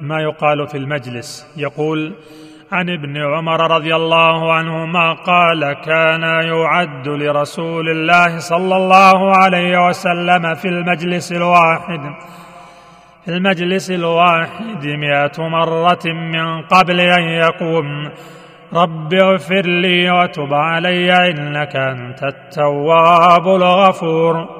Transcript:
ما يقال في المجلس. يقول عن ابن عمر رضي الله عنهما قال كان يعد لرسول الله صلى الله عليه وسلم في المجلس الواحد. في المجلس الواحد مئة مرة من قبل أن يقوم. رب اغفر لي وتب علي إنك أنت التواب الغفور.